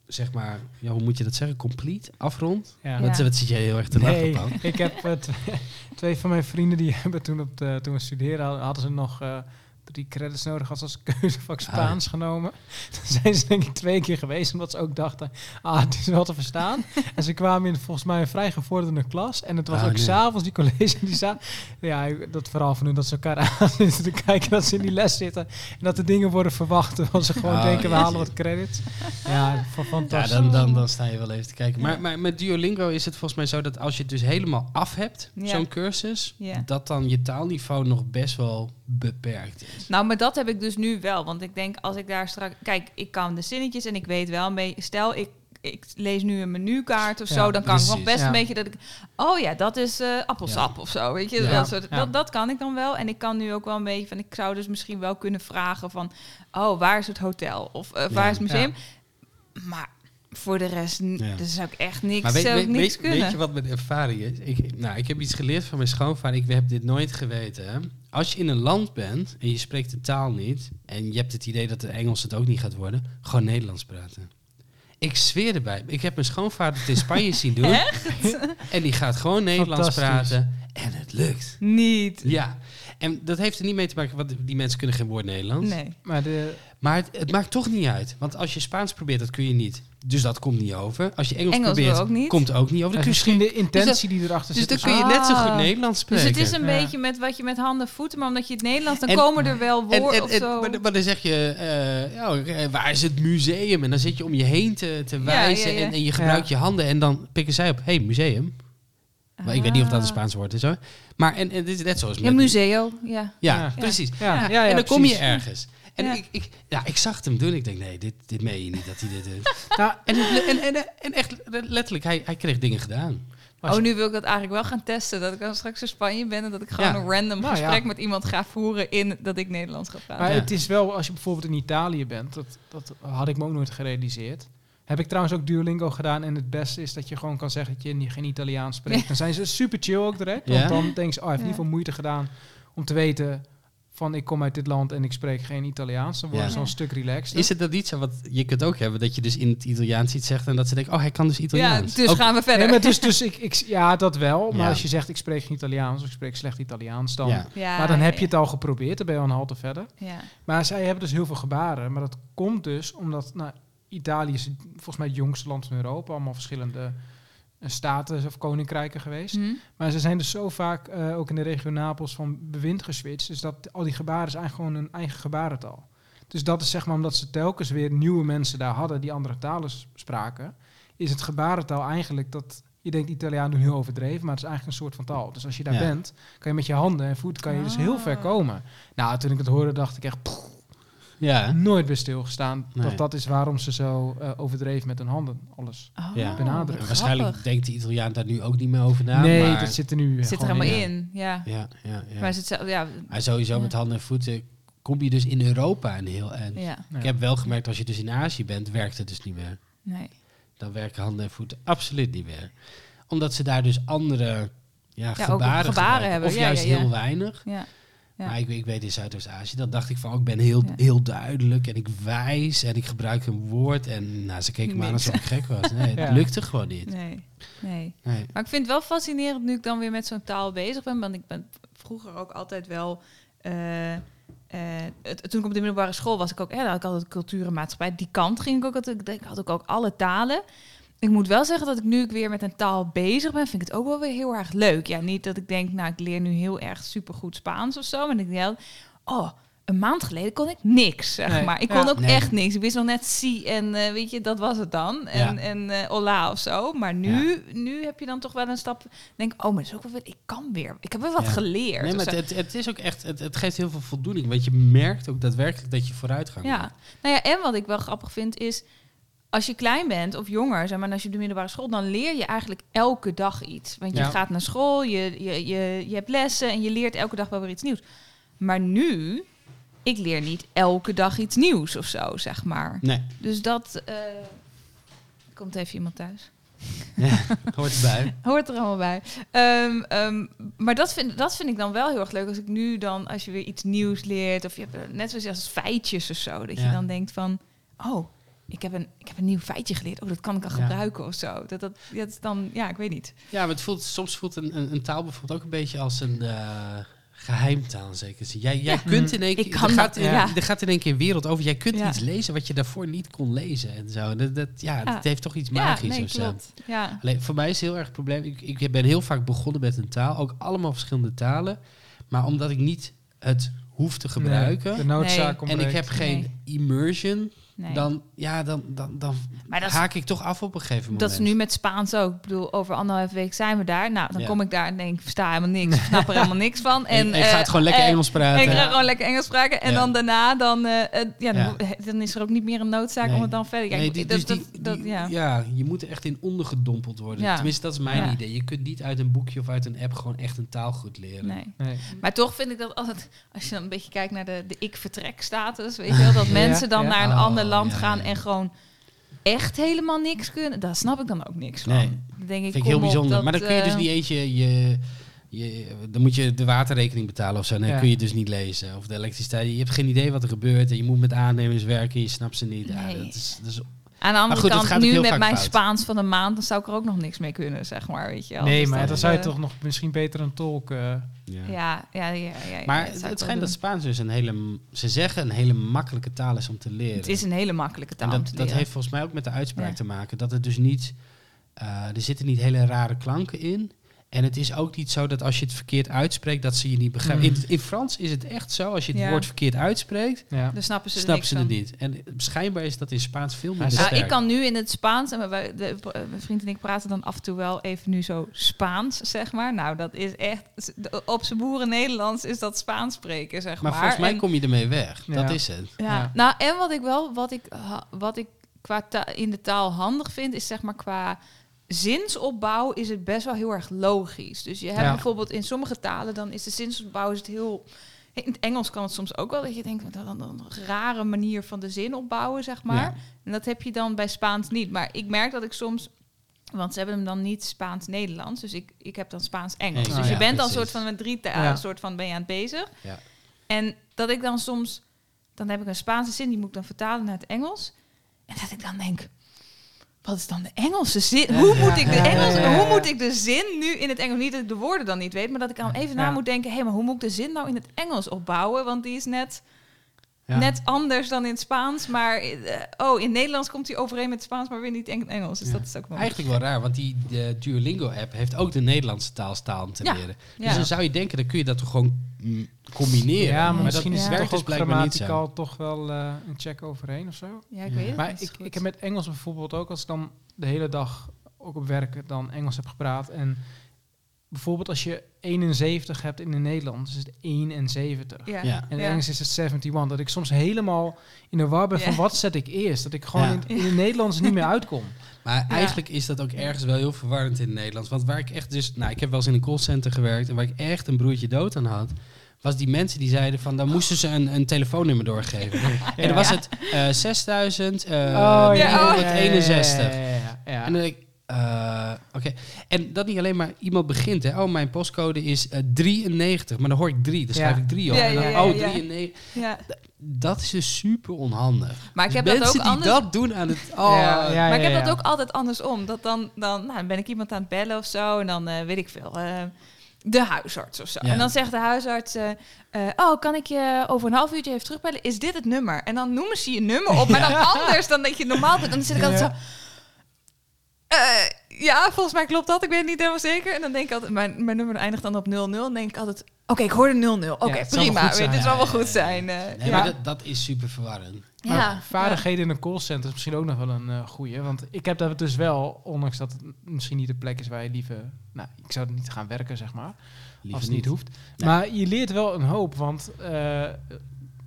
zeg maar, ja, hoe moet je dat zeggen, complete, afrondt. Ja. Wat zit jij heel erg te lachen Nee, op? ik heb eh, twee, van mijn vrienden die hebben toen, op de, toen we studeerden, hadden- hadden ze nog eh, drie credits nodig als als keuzevak Spaans genomen. Toen zijn ze denk ik twee keer geweest, omdat ze ook dachten, ah, het is wel te verstaan. en ze kwamen in volgens mij een vrij gevorderde klas. En het was Ah, ook nee. s'avonds die college die za Ja, dat verhaal van hun dat ze elkaar aan zitten te kijken, dat ze in die les zitten. En dat de dingen worden verwacht, terwijl ze gewoon Oh, denken, we halen wat credits. Ja, van Ja, fantastisch. dan, dan, dan sta je wel even te kijken. Maar, maar met Duolingo is het volgens mij zo dat als je het dus helemaal af hebt, Ja. zo'n cursus, Ja. dat dan je taalniveau nog best wel beperkt is. Nou, maar dat heb ik dus nu wel. Want ik denk, als ik daar straks... Kijk, ik kan de zinnetjes en ik weet wel een beetje... Stel, ik, ik lees nu een menukaart of Ja, zo... dan kan ik nog best ja. een beetje dat ik... Oh ja, dat is eh, appelsap Ja. of zo, weet je? Dat, soort, dat, dat kan ik dan wel. En ik kan nu ook wel een beetje van... Ik zou dus misschien wel kunnen vragen van... Oh, waar is het hotel? Of eh, waar is het museum? Maar voor de rest... Ja. Dus zou ik echt niks, Maar weet, weet, niks weet, kunnen. weet je wat mijn ervaring is? Ik, nou, ik heb iets geleerd van mijn schoonvader. Ik heb dit nooit geweten. Hè? Als je in een land bent en je spreekt de taal niet... en je hebt het idee dat de Engels het ook niet gaat worden... gewoon Nederlands praten. Ik zweer erbij. Ik heb mijn schoonvader het in Spanje zien doen. En die gaat gewoon Nederlands praten. En het lukt. Niet. Ja. En dat heeft er niet mee te maken... want die mensen kunnen geen woord Nederlands. Nee. Maar de, Maar het, het maakt toch niet uit. Want als je Spaans probeert, dat kun je niet. Dus dat komt niet over. Als je Engels, Engels probeert, ook niet. komt ook niet over. Dan is kun je misschien de intentie die erachter dus zit. dan is kun je Ah. net zo goed Nederlands Dus spreken. het is een Ja. beetje met wat je met handen voeten, maar omdat je het Nederlands, dan En- komen er wel en, woorden en, of en- zo. maar, dan- maar dan zeg je, eh, ja, eh, waar is het museum? En dan zit je om je heen te, te wijzen ja, ja. En, en je gebruikt je handen. En dan pikken zij op, hey, museum. Maar ik weet niet of dat een Ah. Spaans woord is hoor. Maar en, en dit is net zoals met... Ja, museo. Ja. Ja, Ja. precies. Ja, Ja. ja, ja, en dan kom je ergens. En Ja. ik, ik, ja, ik zag het hem doen. Ik denk, nee, dit, dit meen je niet dat hij dit doet. Nou, en, en, en, en echt letterlijk, hij, hij kreeg dingen gedaan. Oh, nu wil ik dat eigenlijk wel gaan testen. Dat ik dan straks in Spanje ben en dat ik gewoon Ja. een random Nou, gesprek ja. met iemand ga voeren in dat ik Nederlands ga praten. Maar Ja. het is wel, als je bijvoorbeeld in Italië bent, dat, dat had ik me ook nooit gerealiseerd. Heb ik trouwens ook Duolingo gedaan en het beste is dat je gewoon kan zeggen dat je niet- geen Italiaans spreekt. Dan zijn ze super chill ook direct, want dan denken ze, oh, hij heeft ieder geval moeite gedaan om te weten van ik kom uit dit land en ik spreek geen Italiaans. Dan worden Ja. ze al een stuk relaxed. Is het dat niet zo? Want je kunt ook hebben dat je dus in het Italiaans iets zegt en dat ze denken, oh, hij kan dus ja, Italiaans. dus Ook- gaan we verder. Nee, maar dus, dus ik, ik, ja, dat wel. Maar Ja. als je zegt ik spreek geen Italiaans of ik spreek slecht Italiaans, dan... Ja. Ja, Maar dan heb ja, je het al geprobeerd, dan ben je al een halte verder. Ja. Maar zij hebben dus heel veel gebaren. Maar dat komt dus omdat nou, Italië is volgens mij het jongste land van Europa. Allemaal verschillende staten of koninkrijken geweest. Hm? Maar ze zijn dus zo vaak eh, ook in de regio Napels van bewind geswitcht. Dus dat al die gebaren is eigenlijk gewoon een eigen gebarentaal. Dus dat is zeg maar omdat ze telkens weer nieuwe mensen daar hadden die andere talen spraken. Is het gebarentaal eigenlijk dat... Je denkt Italiaan doen heel overdreven, maar het is eigenlijk een soort van taal. Dus als je daar Ja. bent, kan je met je handen en voeten kan je dus heel ver Ah. komen. Nou, toen ik het hoorde, dacht ik echt... Ja. nooit bij stilgestaan. Nee. Dat dat is waarom ze zo eh, overdreven met hun handen alles. Oh, Ja. Benadrukken. wat Waarschijnlijk grappig. denkt de Italiaan daar nu ook niet meer over na. nee, maar, dat zit er nu Zit er helemaal in. in. Ja. Ja, ja, ja. Maar ja, Maar sowieso Ja. met handen en voeten kom je dus in Europa een heel eind. ja. Ik heb wel gemerkt, als je dus in Azië bent, werkt het dus niet meer. nee. Dan werken handen en voeten absoluut niet meer. Omdat ze daar dus andere ja, gebaren, hebben. Of Ja, juist ja, ja. heel weinig. Ja. Ja. Maar ik, ik weet in Zuidoost-Azië, dat dacht ik van, oh, ik ben heel, Ja. heel duidelijk en ik wijs en ik gebruik een woord. En nou, ze keken me aan alsof ik gek was. Nee, het Ja. lukte gewoon niet. Nee, nee. Nee. Maar ik vind het wel fascinerend nu ik dan weer met zo'n taal bezig ben. Want ik ben vroeger ook altijd wel. eh, eh, het- toen ik op de middelbare school was, ik ook, eh, had ik altijd cultuur en maatschappij. Die kant ging ik ook altijd. Ik had ook, ook alle talen. Ik moet wel zeggen dat ik nu ik weer met een taal bezig ben, vind ik het ook wel weer heel erg leuk. Ja, niet dat ik denk, nou, ik leer nu heel erg supergoed Spaans of zo. Maar ik denk, oh, een maand geleden kon ik niks, zeg Nee, maar. Ik ja. kon ook Nee. echt niks. Ik wist nog net si en eh, weet je, dat was het dan. En, Ja. en eh hola of zo. Maar nu, nu heb je dan toch wel een stap. Denk, oh, maar dat is ook wel weer, ik kan weer. Ik heb weer wat Ja. geleerd. Nee, maar het, het, het is ook echt, het, het geeft heel veel voldoening. Want je merkt ook daadwerkelijk dat je vooruitgang Ja, maakt. nou ja, en wat ik wel grappig vind is, als je klein bent of jonger, zeg maar, als je op de middelbare school, dan leer je eigenlijk elke dag iets. Want je Ja. gaat naar school, je, je, je, je hebt lessen en je leert elke dag wel weer iets nieuws. Maar nu, ik leer niet elke dag iets nieuws of zo, zeg maar. Nee, Dus dat. eh, komt even iemand thuis. hoort erbij. Hoort er allemaal bij. Ehm, ehm, maar dat vind, dat vind ik dan wel heel erg leuk. Als ik nu dan, als je weer iets nieuws leert, of je hebt net zoals als feitjes of zo, dat je Ja. dan denkt van, oh, ik heb, een, ik heb een nieuw feitje geleerd. Oh, dat kan ik al Ja. gebruiken of zo. Dat, dat, dat is dan, ja, ik weet niet. Ja, maar het voelt, soms voelt een, een, een taal bijvoorbeeld ook een beetje als een eh, geheimtaal. zin. Jij, jij Ja. kunt in één keer... Ik kan er, gaat, dat, ja. er gaat in één keer een wereld over. Jij kunt Ja. iets lezen wat je daarvoor niet kon lezen en zo. Dat, dat, ja, Ja. het heeft toch iets Ja, magisch nee, of zo. klopt. Ja. Alleen, voor mij is het heel erg het probleem. Ik, ik ben heel vaak begonnen met een taal. Ook allemaal verschillende talen. Maar omdat ik niet het hoef te gebruiken... Nee, de noodzaak Nee. en ik heb geen immersion... Nee. Dan, ja, dan, dan, dan Maar dat is- haak ik toch af op een gegeven moment. Dat is nu met Spaans ook. Ik bedoel, over anderhalf week zijn we daar. Nou, dan Ja. kom ik daar en denk, ik versta helemaal niks. Ik snap er helemaal niks van. En, En, je gaat eh, gewoon lekker eh, Engels praten. En ik ga gewoon lekker Engels spraken. En Ja. dan daarna, dan, eh, ja, dan, Ja. dan is er ook niet meer een noodzaak Nee. om het dan verder... Nee, ik- die- dus dat- die- dat- die- ja. ja, je moet er echt in ondergedompeld worden. Ja. Tenminste, dat is mijn Ja. idee. Je kunt niet uit een boekje of uit een app gewoon echt een taal goed leren. Nee. Nee. Maar toch vind ik dat altijd, als je dan een beetje kijkt naar de, de ik-vertrek-status, weet je wel, dat mensen dan ja. naar een Oh, ander land ja, gaan en gewoon echt helemaal niks kunnen, daar snap ik dan ook niks van. Nee. Denk ik, Vind ik heel bijzonder. dat, maar dan kun je dus eh, niet eentje je, je, dan moet je de waterrekening betalen of zo. Nee, Ja. kun je dus niet lezen. Of de elektriciteit. Je hebt geen idee wat er gebeurt. En je moet met aannemers werken. Je snapt ze niet. Ja, Nee. dat is, dat is, Aan de andere goed, dat kant, nu met mijn fout. Spaans van een maand, dan zou ik er ook nog niks mee kunnen, zeg maar, weet je wel. Nee, Dus maar dat, dan zou je eh, toch nog misschien beter een tolk... eh, ja. Ja, ja, ja. ja, ja, Maar dat het, schijnt dat. Spaans dus een hele... Ze zeggen een hele makkelijke taal is om te leren. Het is een hele makkelijke taal En om dat, te dat leren. heeft volgens mij ook met de uitspraak Ja. te maken. Dat het dus niet... eh, er zitten niet hele rare klanken in. En het is ook niet zo dat als je het verkeerd uitspreekt, dat ze je niet begrijpen. Mm. In, in Frans is het echt zo, als je het Ja. woord verkeerd uitspreekt, ja. Dan snappen ze er snappen niks ze van. het niet. En schijnbaar is dat in Spaans veel minder Ja, Nou, sterk. ik kan nu in het Spaans, en de, mijn vriend en ik praten dan af en toe wel even nu zo Spaans, zeg maar. Nou, dat is echt, op zijn boeren Nederlands is dat Spaans spreken, zeg maar maar. volgens mij En- kom je ermee weg. Ja. Dat is het. ja. Ja. Nou, en wat ik wel, wat ik, wat ik qua in de taal handig vind, is zeg maar qua zinsopbouw is het best wel heel erg logisch. Dus je hebt Ja. bijvoorbeeld in sommige talen, dan is de zinsopbouw is het heel... In het Engels kan het soms ook wel dat je denkt, dan een rare manier van de zin opbouwen, zeg maar. Ja. En dat heb je dan bij Spaans niet. Maar ik merk dat ik soms... Want ze hebben hem dan niet Spaans-Nederlands. Dus ik, ik heb dan Spaans-Engels. Dus ja, je bent dan precies. soort van met drie Ja. talen soort van ben je aan het bezig. Ja. En dat ik dan soms... Dan heb ik een Spaanse zin, die moet ik dan vertalen naar het Engels. En dat ik dan denk... Wat is dan de Engelse zin? Hoe moet ik de Engelse, hoe moet ik de zin nu in het Engels? Niet dat ik de woorden dan niet weet, maar dat ik dan even na moet denken: hé, maar hoe moet ik de zin nou in het Engels opbouwen? Want die is net Ja. net anders dan in het Spaans. Maar eh, oh, in Nederlands komt hij overeen met het Spaans, maar weer niet in Engels. Dus Ja. dat is ook wel. Eigenlijk wel raar, want die de Duolingo-app heeft ook de Nederlandse taal staan om te Ja. leren. Ja. Dus dan zou je denken, dan kun je dat toch gewoon mm, combineren. Ja, maar dat misschien is ja. het werkt toch dus ook grammaticaal toch wel eh, een check overheen of zo. Ja, ik weet het. Maar dat is ik, ik heb met Engels bijvoorbeeld ook, als ik dan de hele dag ook op werk dan Engels heb gepraat. En bijvoorbeeld als je 71 hebt in het Nederlands, is het 71. Ja. Ja. En in Engels is het 71. Dat ik soms helemaal in de war ben van wat zet ik eerst. Dat ik gewoon Ja. in, in het Nederlands niet meer uitkom. Maar Ja. eigenlijk is dat ook ergens wel heel verwarrend in het Nederlands. Want waar ik echt dus... Nou, ik heb wel eens in een callcenter gewerkt... en waar ik echt een broertje dood aan had... was die mensen die zeiden van... dan moesten ze een, een telefoonnummer doorgeven. En dan was het eh 6000 eh Oh, ja. 961. Ja, ja, ja, ja. En dan denk ik... Eh, Oké, en dat niet alleen maar iemand begint. Hè. Oh, mijn postcode is eh, 93, maar dan hoor ik 3, dan Ja. schrijf ik 3 op. Ja, en dan, ja, ja, oh, ja. 93. Ja. Dat is dus super onhandig. Maar ik Dus heb dat mensen ook die anders. dat doen aan het... Oh, Ja, ja. maar ik heb dat ook altijd andersom. Dat dan, dan, nou, dan ben ik iemand aan het bellen of zo. En dan eh, weet ik veel. eh, de huisarts of zo. Ja. En dan zegt de huisarts: eh, eh, Oh, kan ik je over een half uurtje even terugbellen? Is dit het nummer? En dan noemen ze je nummer op, maar dan anders dan dat je normaal doet. En dan zit ik altijd zo. Eh, ja, volgens mij klopt dat. Ik weet het niet helemaal zeker. En dan denk ik altijd, mijn, mijn nummer eindigt dan op 00. Dan denk ik altijd, oké, ik hoorde 00. Oké, prima. het zal wel goed ja, ja. zijn. eh, Nee, ja. maar dat, dat is super verwarrend. Maar vaardigheden in een callcenter is misschien ook nog wel een eh goeie. Want ik heb dat dus wel, ondanks dat het misschien niet de plek is waar je liever... Nou, ik zou er niet gaan werken, zeg maar. Liever als het niet hoeft. Nee. Maar je leert wel een hoop, want... eh,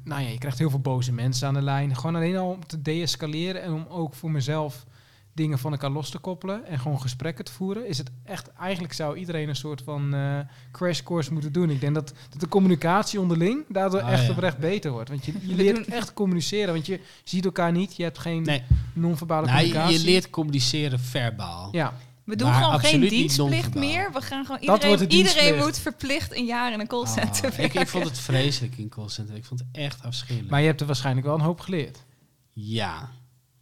nou ja, je krijgt heel veel boze mensen aan de lijn. Gewoon alleen al om te deescaleren en om ook voor mezelf dingen van elkaar los te koppelen en gewoon gesprekken te voeren, is het echt, eigenlijk zou iedereen een soort van eh crash course moeten doen. Ik denk dat, dat de communicatie onderling daardoor Ah, echt ja. oprecht beter wordt. Want je, je leert echt communiceren, want je ziet elkaar niet, je hebt geen Nee, non-verbale nou, je, communicatie. je leert communiceren verbaal. Ja, We doen Maar gewoon geen dienstplicht meer. We gaan gewoon Dat wordt iedereen, de iedereen moet verplicht een jaar in een callcenter Oh, ik, ik werken. vond het vreselijk in callcenter. Ik vond het echt afschuwelijk. maar je hebt er waarschijnlijk wel een hoop geleerd. Ja,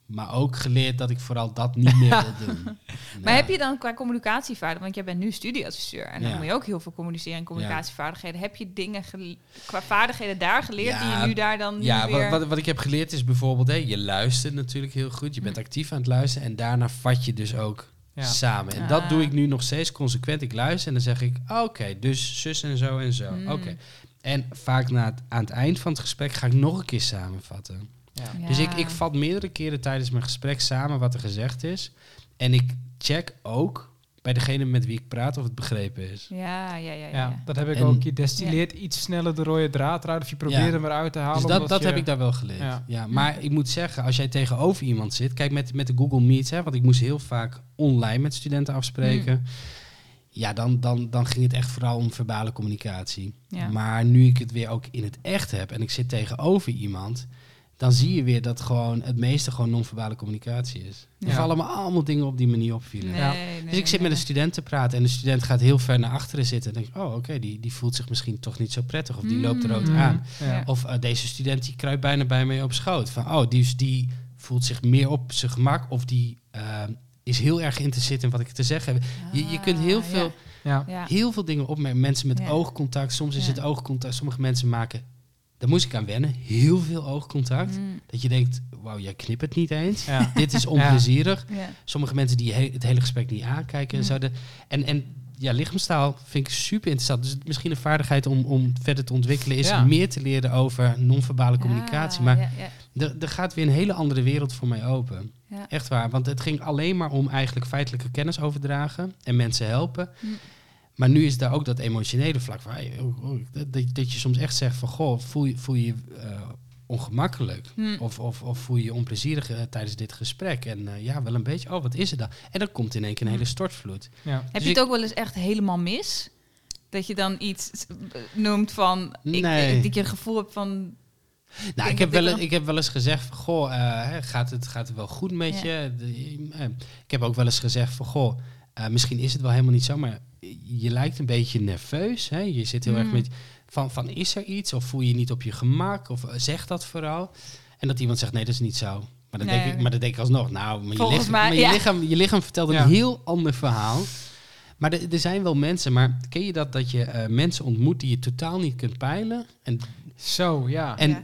maar ook geleerd dat ik vooral dat niet meer wil doen. Maar heb je dan qua communicatievaardigheden, want jij bent nu studieadviseur en dan Ja. moet je ook heel veel communiceren en communicatievaardigheden. Heb je dingen qua vaardigheden daar geleerd Ja, die je nu daar dan Ja, nu wat, weer... wat, wat ik heb geleerd is bijvoorbeeld, hè, je luistert natuurlijk heel goed. Je bent actief aan het luisteren en daarna vat je dus ook Ja. samen. En Ah. dat doe ik nu nog steeds consequent. Ik luister en dan zeg ik, oh, oké, dus zus en zo en zo. Mm. Oké. En vaak na het, aan het eind van het gesprek ga ik nog een keer samenvatten. Ja. Dus ik, ik vat meerdere keren tijdens mijn gesprek samen wat er gezegd is. En ik check ook bij degene met wie ik praat of het begrepen is. Ja, ja, ja. ja, Ja, dat heb ik En- ook. Je destilleert iets sneller de rode draad eruit of je probeert Ja. hem eruit te halen. Dus dat, dat je- heb ik daar wel geleerd. Ja. Ja. maar ik moet zeggen, als jij tegenover iemand zit... Kijk, met, met de Google Meet, hè, want ik moest heel vaak online met studenten afspreken. Mm. Ja, dan, dan, dan ging het echt vooral om verbale communicatie. Ja. Maar nu ik het weer ook in het echt heb en ik zit tegenover iemand... dan zie je weer dat gewoon het meeste gewoon non-verbale communicatie is. Er Ja. vallen me allemaal dingen op die me niet opvielen. Nee, Ja. nee, Dus ik zit nee, met een student te praten en de student gaat heel ver naar achteren zitten. En denk ik, oh oké, die, die voelt zich misschien toch niet zo prettig. Of die loopt er rood Mm. aan. Ja. Of eh, deze student die kruipt bijna bij mij op schoot. Van, oh, die, is- die voelt zich meer op zijn gemak. Of die eh, is heel erg geïnteresseerd in wat ik te zeggen heb. Je, je kunt heel Ah, veel, Ja. Ja. ja. heel veel dingen opmerken. Mensen met Ja. oogcontact. Soms is Ja. het oogcontact. Sommige mensen maken, daar moest ik aan wennen, heel veel oogcontact. Mm, Dat je denkt, wauw, jij knipt het niet eens. Ja. Dit is onplezierig. ja. Sommige mensen die he- het hele gesprek niet aankijken en Mm. zo. De, en, en ja, lichaamstaal vind ik super interessant. Dus misschien een vaardigheid om, om verder te ontwikkelen is Ja. meer te leren over non-verbale communicatie. Maar ja, ja. er, gaat weer een hele andere wereld voor mij open. Ja. Echt waar. Want het ging alleen maar om eigenlijk feitelijke kennis overdragen en mensen helpen. Hm. Maar nu is daar ook dat emotionele vlak van. oh, oh, dat, dat- je soms echt zegt van goh, voel je voel je, eh, ongemakkelijk. Hm. Of, of, of voel je je onplezierig eh, tijdens dit gesprek. En eh, ja, wel een beetje. Oh, wat is het dan? En dan komt in één keer een Hm. hele stortvloed. Ja. Heb Dus je het ook wel eens echt helemaal mis? Dat je dan iets noemt van... Ik, Nee. Dat je gevoel hebt van... Nou, ik heb, wel, ik heb wel eens gezegd van, goh, eh, hè, gaat, het, gaat het wel goed met Ja. je? De- ik heb ook wel eens gezegd van, goh, eh, misschien is het wel helemaal niet zo, maar je lijkt een beetje nerveus. Hè? Je zit heel erg Mm. met, van, van, is er iets? Of voel je je niet op je gemak? Of eh, zeg dat vooral. En dat iemand zegt, nee, dat is niet zo. Maar Nee. denk, ik, maar dan denk ik alsnog, nou, maar je, lichaam, je, lichaam, je lichaam vertelt een Ja. heel ander verhaal. Maar er, zijn wel mensen, maar ken je dat, dat je eh, mensen ontmoet die je totaal niet kunt peilen? En Zo, ja. en Ja.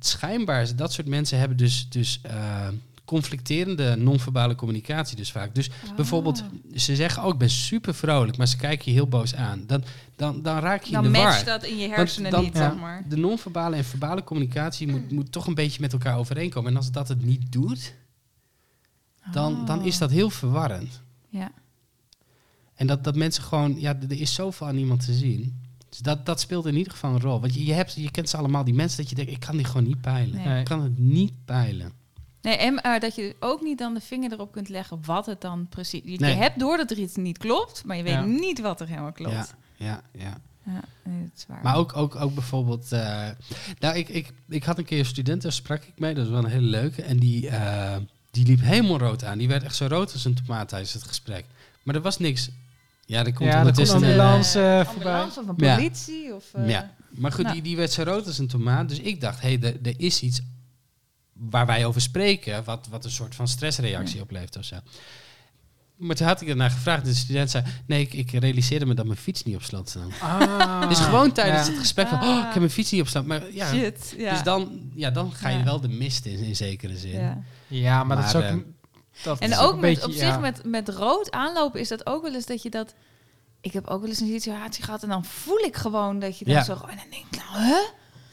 schijnbaar, dat soort mensen hebben dus, dus eh, conflicterende non-verbale communicatie dus vaak. Dus bijvoorbeeld, Ah. ze zeggen, oh, ik ben super vrolijk, maar ze kijken je heel boos aan. Dan, dan, dan raak je Dan in de matcht war. dat in je hersenen dan- niet, ja. zeg maar. De non-verbale en verbale communicatie moet, moet toch een beetje met elkaar overeenkomen. En als dat het niet doet, dan, dan is dat heel verwarrend. Ja. En dat, dat mensen gewoon, ja, er is zoveel aan iemand te zien. Dus dat, dat speelt in ieder geval een rol. Want je, je, hebt, je kent ze allemaal, die mensen dat je denkt, ik kan die gewoon niet peilen. Nee. Ik kan het niet peilen. Nee, en dat je ook niet dan de vinger erop kunt leggen wat het dan precies... Je, Nee. je hebt door dat er iets niet klopt, maar je weet Ja. niet wat er helemaal klopt. Ja, ja, ja. Ja, nee, dat is waar. Maar ook, ook, ook bijvoorbeeld... eh, nou, ik, ik, ik had een keer een student, daar sprak ik mee. Dat was wel een hele leuke. En die, eh, Die liep helemaal rood aan. Die werd echt zo rood als een tomaat tijdens het gesprek. Maar er was niks. Ja, er komt Ja, er komt een... eh, ambulance, voorbij. ambulance of een Ja. politie. Of, eh, ja. Maar goed, nou. die, die werd zo rood als een tomaat. Dus ik dacht, hé, hey, er- er is iets waar wij over spreken... wat, wat een soort van stressreactie oplevert of zo. Maar toen had ik ernaar gevraagd. En de student zei, nee, ik, ik realiseerde me dat mijn fiets niet op slot stond. Ah, Dus gewoon tijdens ja. het gesprek van, oh, ik heb mijn fiets niet op slot. Maar ja, Shit, ja. dus dan, ja, dan ga je Ja. wel de mist in, in zekere zin. ja. Ja, maar, dat is Maar, ook... eh, een- dat En is ook een met, beetje, op ja. zich met, met rood aanlopen is dat ook wel eens dat je dat... Ik heb ook wel eens een situatie gehad en dan voel ik gewoon dat je dan Ja. zo... En dan denk ik, nou, huh?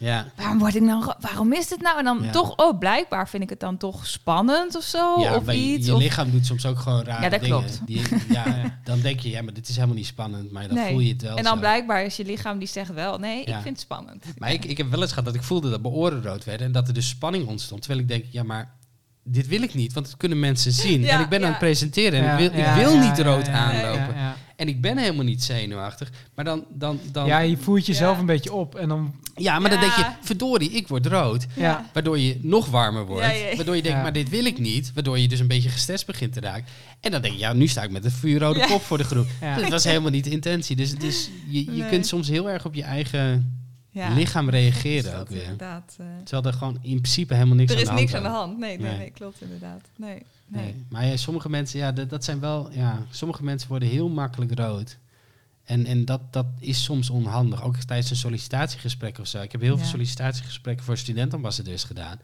Ja, Waarom word ik nou... ro- Waarom is dit nou? En dan Ja. toch, oh, blijkbaar vind ik het dan toch spannend of zo. ja of iets. je of- lichaam doet soms ook gewoon raar Ja, dat dingen. klopt. Die, ja, dan denk je, ja, maar dit is helemaal niet spannend. Maar dan Nee. voel je het wel en dan zo. blijkbaar is je lichaam die zegt wel, nee, ik vind het spannend. Maar ik, ik heb wel eens gehad dat ik voelde dat mijn oren rood werden. En dat er dus spanning ontstond. Terwijl ik denk, ja, maar dit wil ik niet. Want dat kunnen mensen zien. Ja, en ik ben ja. aan het presenteren. En Ja, ik wil, ja, ik wil ja, niet ja, rood aanlopen. Ja, ja. En ik ben helemaal niet zenuwachtig. Maar dan... dan, dan Ja, je voert jezelf Ja. een beetje op en dan... ja, maar dan denk je, verdorie, ik word rood. Ja, Waardoor je nog warmer wordt. Ja, ja, ja. Waardoor je denkt, Ja. maar dit wil ik niet. Waardoor je dus een beetje gestrest begint te raken. En dan denk je, ja, nu sta ik met een vuurrode Ja. kop voor de groep. Ja. Dat was helemaal niet de intentie. Dus, dus je, je Nee. kunt soms heel erg op je eigen Ja. lichaam Is reageren ook weer. Inderdaad. eh. Terwijl er gewoon in principe helemaal niks er aan is de niks hand aan de hand. Nee, nee, Nee. nee, klopt inderdaad. Nee, nee. Nee. Maar ja, sommige mensen, ja, dat, dat zijn wel, ja, sommige mensen worden heel makkelijk rood. En, en dat, dat is soms onhandig. Ook tijdens een sollicitatiegesprek of zo. Ik heb heel veel sollicitatiegesprekken voor studentambassadeurs gedaan.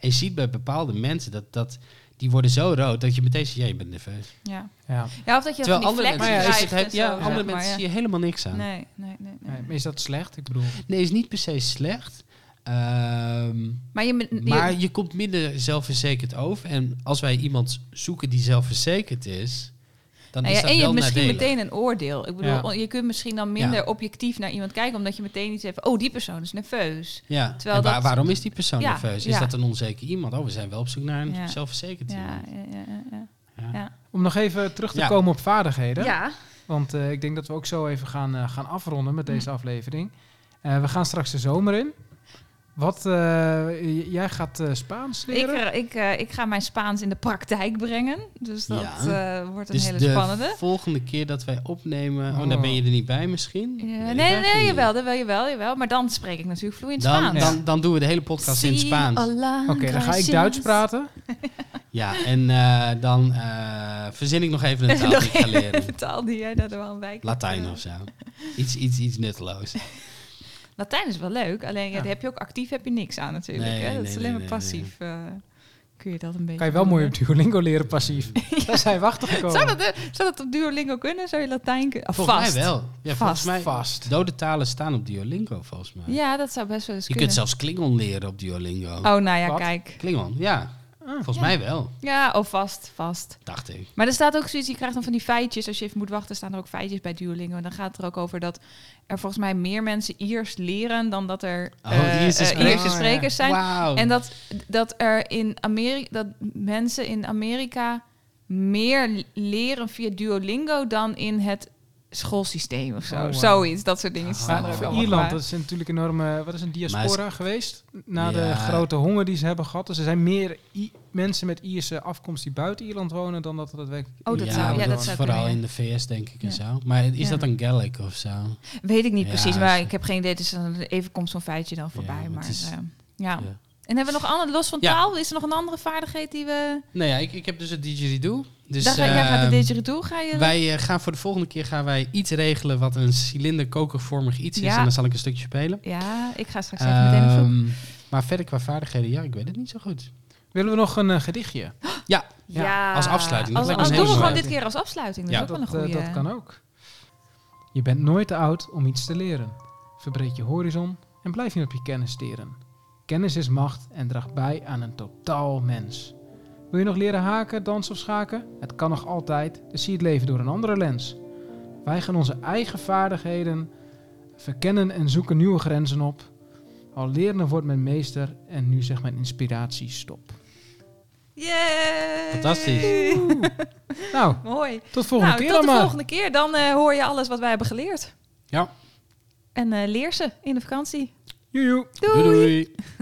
En je ziet bij bepaalde mensen dat, dat die worden zo rood dat je meteen zegt, ja, je bent nerveus. Ja. ja. ja, of dat je Terwijl van andere die mensen, vlekken Maar ja, het, andere mensen zie je helemaal niks aan. Nee, nee, nee. nee. Nee, maar is dat slecht? Ik bedoel... Nee, is niet per se slecht. Ehm, Maar je, je- maar je komt minder zelfverzekerd over. En als wij iemand zoeken die zelfverzekerd is, dan Nou is ja, dat en je wel hebt misschien nadelig. meteen een oordeel. Ik bedoel, je kunt misschien dan minder Ja. objectief naar iemand kijken, omdat je meteen iets hebt. Oh, die persoon is nerveus. Ja, Terwijl en waar- dat- waarom is die persoon Ja, nerveus? Is ja. dat een onzeker iemand? Oh, we zijn wel op zoek naar een Ja. zelfverzekerd Ja, iemand. ja, ja, ja, Ja. ja. Om nog even terug te Ja. komen op vaardigheden. Ja. Want eh, ik denk dat we ook zo even gaan, eh, gaan afronden met deze aflevering. Eh, we gaan straks de zomer in. Wat, eh, jij gaat eh, Spaans leren? eh, ik, eh, ik ga mijn Spaans in de praktijk brengen. Dus dat Ja. eh, wordt een Dus hele de spannende. volgende keer dat wij opnemen... Oh, Oh. dan ben je er niet bij misschien? Ja, nee, nee, nee, jawel, dat wel, jawel, jawel. Maar dan spreek ik natuurlijk vloeiend Dan, Spaans. dan, dan doen we de hele podcast in Spaans. Oké, dan ga ik. Duits praten. Ja, en eh, dan eh, verzin ik nog even een taal die ik ga leren. Even taal die jij daar er wel een bij kunt, Latijn of zo. Iets, iets, iets nutteloos. Latijn is wel leuk, alleen ja. Ja. daar heb je ook actief heb je niks aan natuurlijk. Nee, hè? Dat nee, is nee, alleen maar nee, passief. eh, kun je dat een beetje Kan je wel mooi op Duolingo leren passief. Daar zijn we achter gekomen. Zou dat, eh, zou dat op Duolingo kunnen? Zou je Latijn kunnen? Ah, Volgens vast. mij wel. Ja, volgens Vast. mij Vast. Dode talen staan op Duolingo, volgens mij. Ja, dat zou best wel eens Je kunnen. kunt zelfs Klingon leren op Duolingo. Oh, nou ja, Wat? kijk. Klingon, ja. Ah. Volgens Ja. mij wel, Ja, oh, vast, vast. dacht ik. Maar er staat ook zoiets, je krijgt dan van die feitjes. Als je even moet wachten, staan er ook feitjes bij Duolingo. En dan gaat het er ook over dat er volgens mij meer mensen Iers leren dan dat er Oh, eh, Ierse eh, sprekers. Ierse sprekers zijn. En dat, dat er in Amerika, dat mensen in Amerika meer leren via Duolingo dan in het schoolsysteem of zo. Oh. Zoiets, dat soort dingen staan Oh. er ook Voor Ierland, dat is natuurlijk een enorme, wat is een diaspora geweest? Na de Ja. grote honger die ze hebben gehad. Dus er zijn meer I- mensen met Ierse afkomst die buiten Ierland wonen dan dat er Oh, dat zou- Ierland ja, dat zou Vooral kunnen, in de VS, denk ik, en Ja. zo. Maar is Ja. dat een Gallic of zo? Weet ik niet Ja, precies, maar ik heb geen idee. Dus dan even komt zo'n feitje dan voorbij. maar het maar is- eh, ja. Ja. En hebben we nog andere, los van Ja. taal, is er nog een andere vaardigheid die we... Nou ja, ik, ik heb dus het didgeridoo. Dus, daar ga, jij gaat de ehm, didgeridoo, ga je... Wij eh, gaan voor de volgende keer gaan wij iets regelen wat een cilinder kokervormig iets is. En dan zal ik een stukje spelen. Ja, ik ga straks even meteen op zoek. Ehm, maar verder qua vaardigheden, ja, ik weet het niet zo goed. Willen we nog een eh, gedichtje? Ja, Ja, als afsluiting. Dat Als, me doen we gewoon dit keer als afsluiting. Dat Ja. is ook wel dat, een eh, goede. dat kan ook. Je bent nooit te oud om iets te leren. Verbreed je horizon en blijf niet op je kennis steren. Kennis is macht en draagt bij aan een totaal mens. Wil je nog leren haken, dansen of schaken? Het kan nog altijd, dus zie het leven door een andere lens. Wij gaan onze eigen vaardigheden verkennen en zoeken nieuwe grenzen op. Al leren wordt men meester en nu zegt mijn inspiratie stop. Yay! Fantastisch. Nou, Mooi. tot volgende nou, keer tot dan de volgende keer. Dan eh, hoor je alles wat wij hebben geleerd. Ja. En eh, leer ze in de vakantie. Joejoe. Doei! doei. doei.